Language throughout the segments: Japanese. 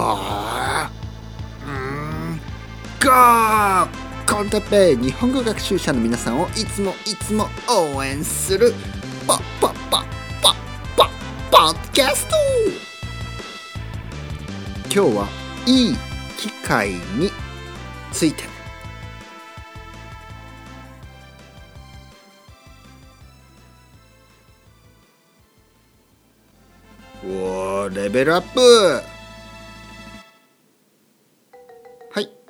はあ。うん。がコンテペ日本語学習者の皆さんをいつもいつも応援する。パパパパパポッキャスト。今日はいい機会について。おーレベルアップ。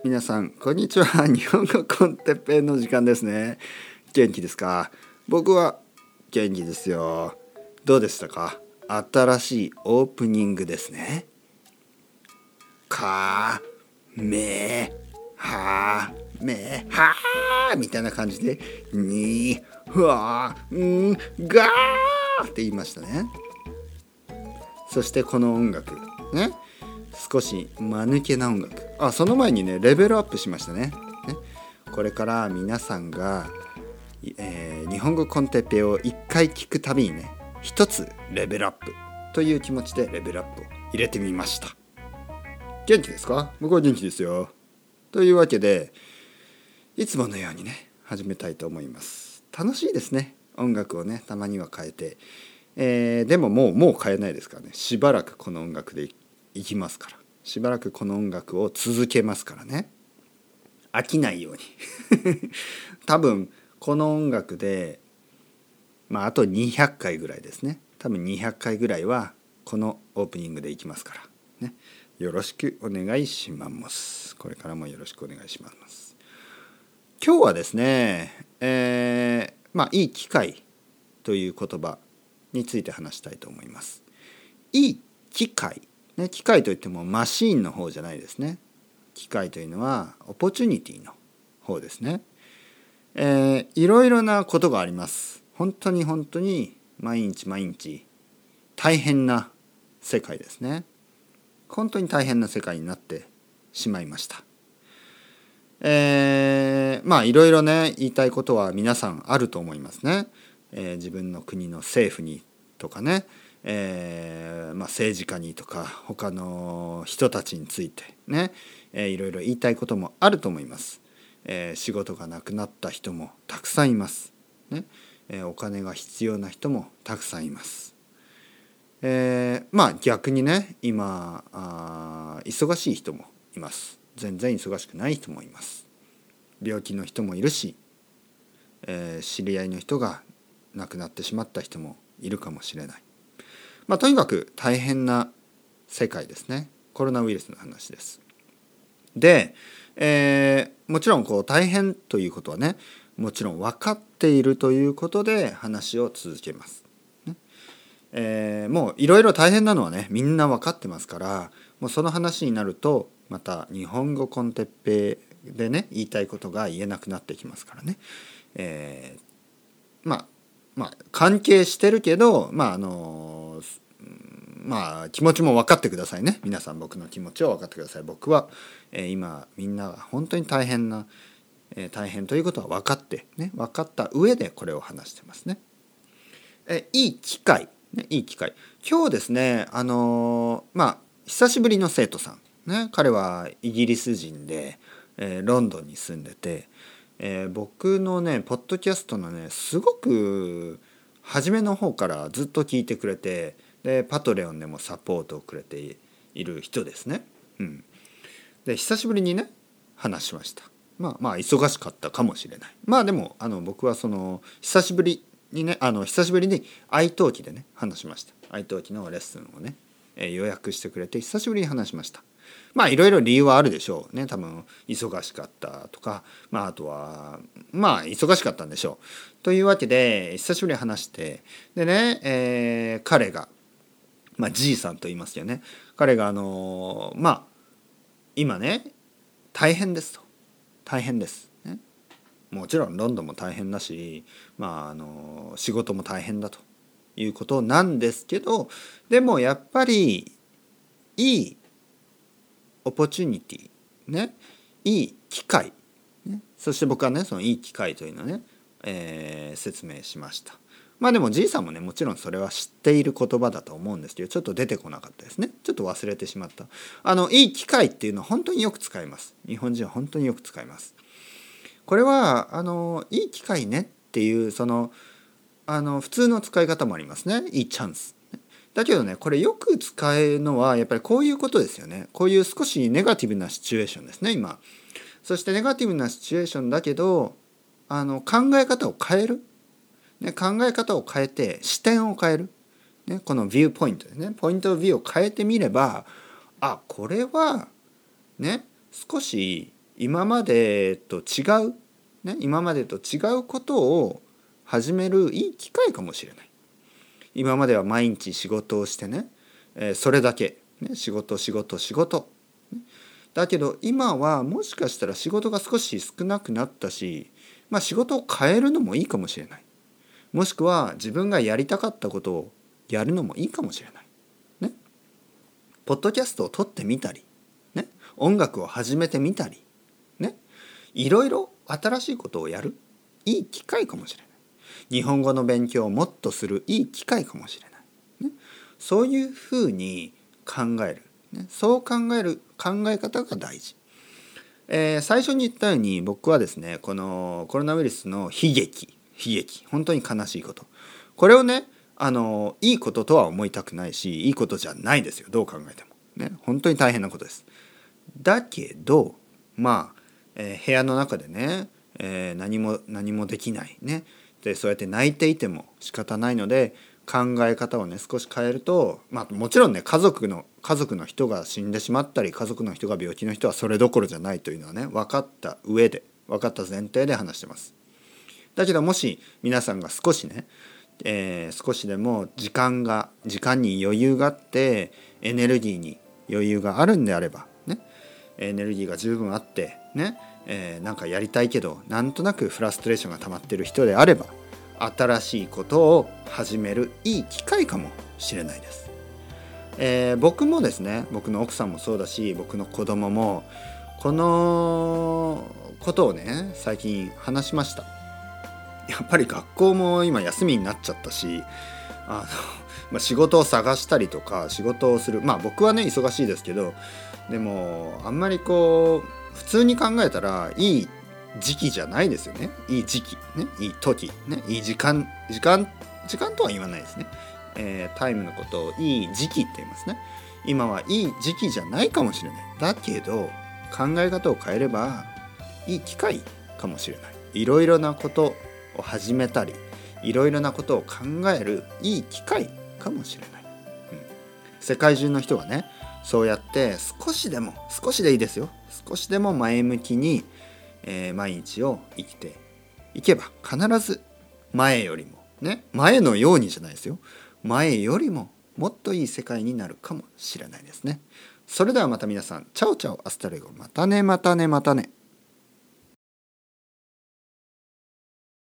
皆さんこんにちは。日本語コンテッペイの時間ですね。元気ですか？僕は元気ですよ。どうでしたか？新しいオープニングですね。かめはめはみたいな感じでにふわんがーって言いましたね。そしてこの音楽ね。少し間抜けな音楽。あその前にねレベルアップしましたね。ね。これから皆さんが、えー日本語コンテッペを1回聞くたびにね一つレベルアップという気持ちでレベルアップを入れてみました。元気ですか？僕は元気ですよ。というわけでいつものようにね始めたいと思います。楽しいですね。音楽をねたまには変えて。えーでももうもう変えないですからね。しばらくこの音楽でいいきますから。しばらくこの音楽を続けますからね。飽きないように。多分この音楽でまああと200回ぐらいですね。多分200回ぐらいはこのオープニングでいきますから。ね。よろしくお願いします。これからもよろしくお願いします。今日はですねえーまあいい機会という言葉について話したいと思います。いい機械、ね、機械といってもマシーンの方じゃないですね。機械というのはオポチュニティの方ですね。えー、いろいろなことがあります。本当に本当に毎日毎日大変な世界ですね。本当に大変な世界になってしまいました。えー、まあいろいろね言いたいことは皆さんあると思いますね。えー自分の国の政府にとかね、えーまあ、政治家にとか他の人たちについてね、えーいろいろ言いたいこともあると思います、えー仕事がなくなった人もたくさんいます、ねえーお金が必要な人もたくさんいます、えーまあ逆にね今あ忙しい人もいます。全然忙しくない人もいます。病気の人もいるし、えー知り合いの人が亡くなってしまった人もいるかもしれない。まあ、とにかく大変な世界ですね。コロナウイルスの話です。で、えーもちろんこう大変ということはねもちろん分かっているということで話を続けます。ねえーもういろいろ大変なのはねみんな分かってますからもうその話になるとまた日本語コンテッペでね言いたいことが言えなくなってきますからね。えーまあまあ関係してるけどまああのまあ気持ちも分かってくださいね。皆さん僕の気持ちを分かってください。僕は、えー今みんなが本当に大変な、えー大変ということは分かってね分かった上でこれを話してますね。えいい機会、ね、いい機会。今日ですねあのーまあ久しぶりの生徒さんね彼はイギリス人で、えーロンドンに住んでて、えー僕のねポッドキャストのねすごく初めの方からずっと聞いてくれてでパトレオンでもサポートをくれている人ですね。うん、で久しぶりにね話しました。まあまあ忙しかったかもしれない。まあでもあの僕はその久しぶりにねあの久しぶりに愛登記でね話しました。愛登記のレッスンをね、え予約してくれて久しぶりに話しました。まあいろいろ理由はあるでしょうね多分忙しかったとか、まあ、あとはまあ忙しかったんでしょう。というわけで久しぶりに話してでね、えー彼が、まあ、G さんと言いますよね。彼があのまあ今ね大変ですと。大変です、ね、もちろんロンドンも大変だし、まあ、あの仕事も大変だということなんですけどでもやっぱりいいオポチュニティね。いい機会、ね、そして僕はねそのいい機会というのをね、えー説明しました。まあでもじいさんもねもちろんそれは知っている言葉だと思うんですけどちょっと出てこなかったですね。ちょっと忘れてしまった。あのいい機会っていうのは本当によく使います。日本人は本当によく使います。これはあのいい機会ねっていうそのあの普通の使い方もありますね。いいチャンス。だけどねこれよく使えるのはやっぱりこういうことですよね。こういう少しネガティブなシチュエーションですね今。そしてネガティブなシチュエーションだけどあの考え方を変える、ね、考え方を変えて視点を変える、ね、このビューポイントですねポイントビューを変えてみればあこれはね少し今までと違う、ね、今までと違うことを始めるいい機会かもしれない。今までは毎日仕事をしてね、えー、それだけ、ね、仕事仕事仕事。だけど今はもしかしたら仕事が少し少なくなったしまあ、仕事を変えるのもいいかもしれない。もしくは自分がやりたかったことをやるのもいいかもしれない。ね。ポッドキャストを撮ってみたり、ね、音楽を始めてみたり、ね、いろいろ新しいことをやるいい機会かもしれない。日本語の勉強をもっとするいい機会かもしれない。ね、そういうふうに考える、ね、そう考える考え方が大事。えー、最初に言ったように僕はですねこのコロナウイルスの悲劇悲劇。本当に悲しいこと。これをねあのいいこととは思いたくないしいいことじゃないですよ。どう考えても。ね。本当に大変なことです。だけどまあ、えー、部屋の中でね、えー、何も何もできない。ね。でそうやって泣いていても仕方ないので考え方をね少し変えると、まあ、もちろんね家族の家族の人が死んでしまったり家族の人が病気の人はそれどころじゃないというのはね分かった上で分かった前提で話してます。だけどもし皆さんが少しね、えー、少しでも時間が時間に余裕があってエネルギーに余裕があるんであればねエネルギーが十分あってね、えー、なんかやりたいけどなんとなくフラストレーションが溜まってる人であれば新しいことを始めるいい機会かもしれないです。えー、僕もですね僕の奥さんもそうだし僕の子供もこのことをね最近話しましたやっぱり学校も今休みになっちゃったしあの、まあ、仕事を探したりとか仕事をするまあ僕はね忙しいですけどでもあんまりこう普通に考えたらいい時期じゃないですよね。いい時期ね。いい時ね。いい時間時間時間とは言わないですね、えー、タイムのことをいい時期って言いますね。今はいい時期じゃないかもしれない。だけど考え方を変えればいい機会かもしれない。いろいろなことを始めたりいろいろなことを考えるいい機会かもしれない、うん、世界中の人がねそうやって少しでも少しでいいですよ。少しでも前向きにえー、毎日を生きていけば必ず前よりもね前のようにじゃないですよ。前よりももっといい世界になるかもしれないですね。それではまた皆さん chao chao hasta luego。またねまたねまたね。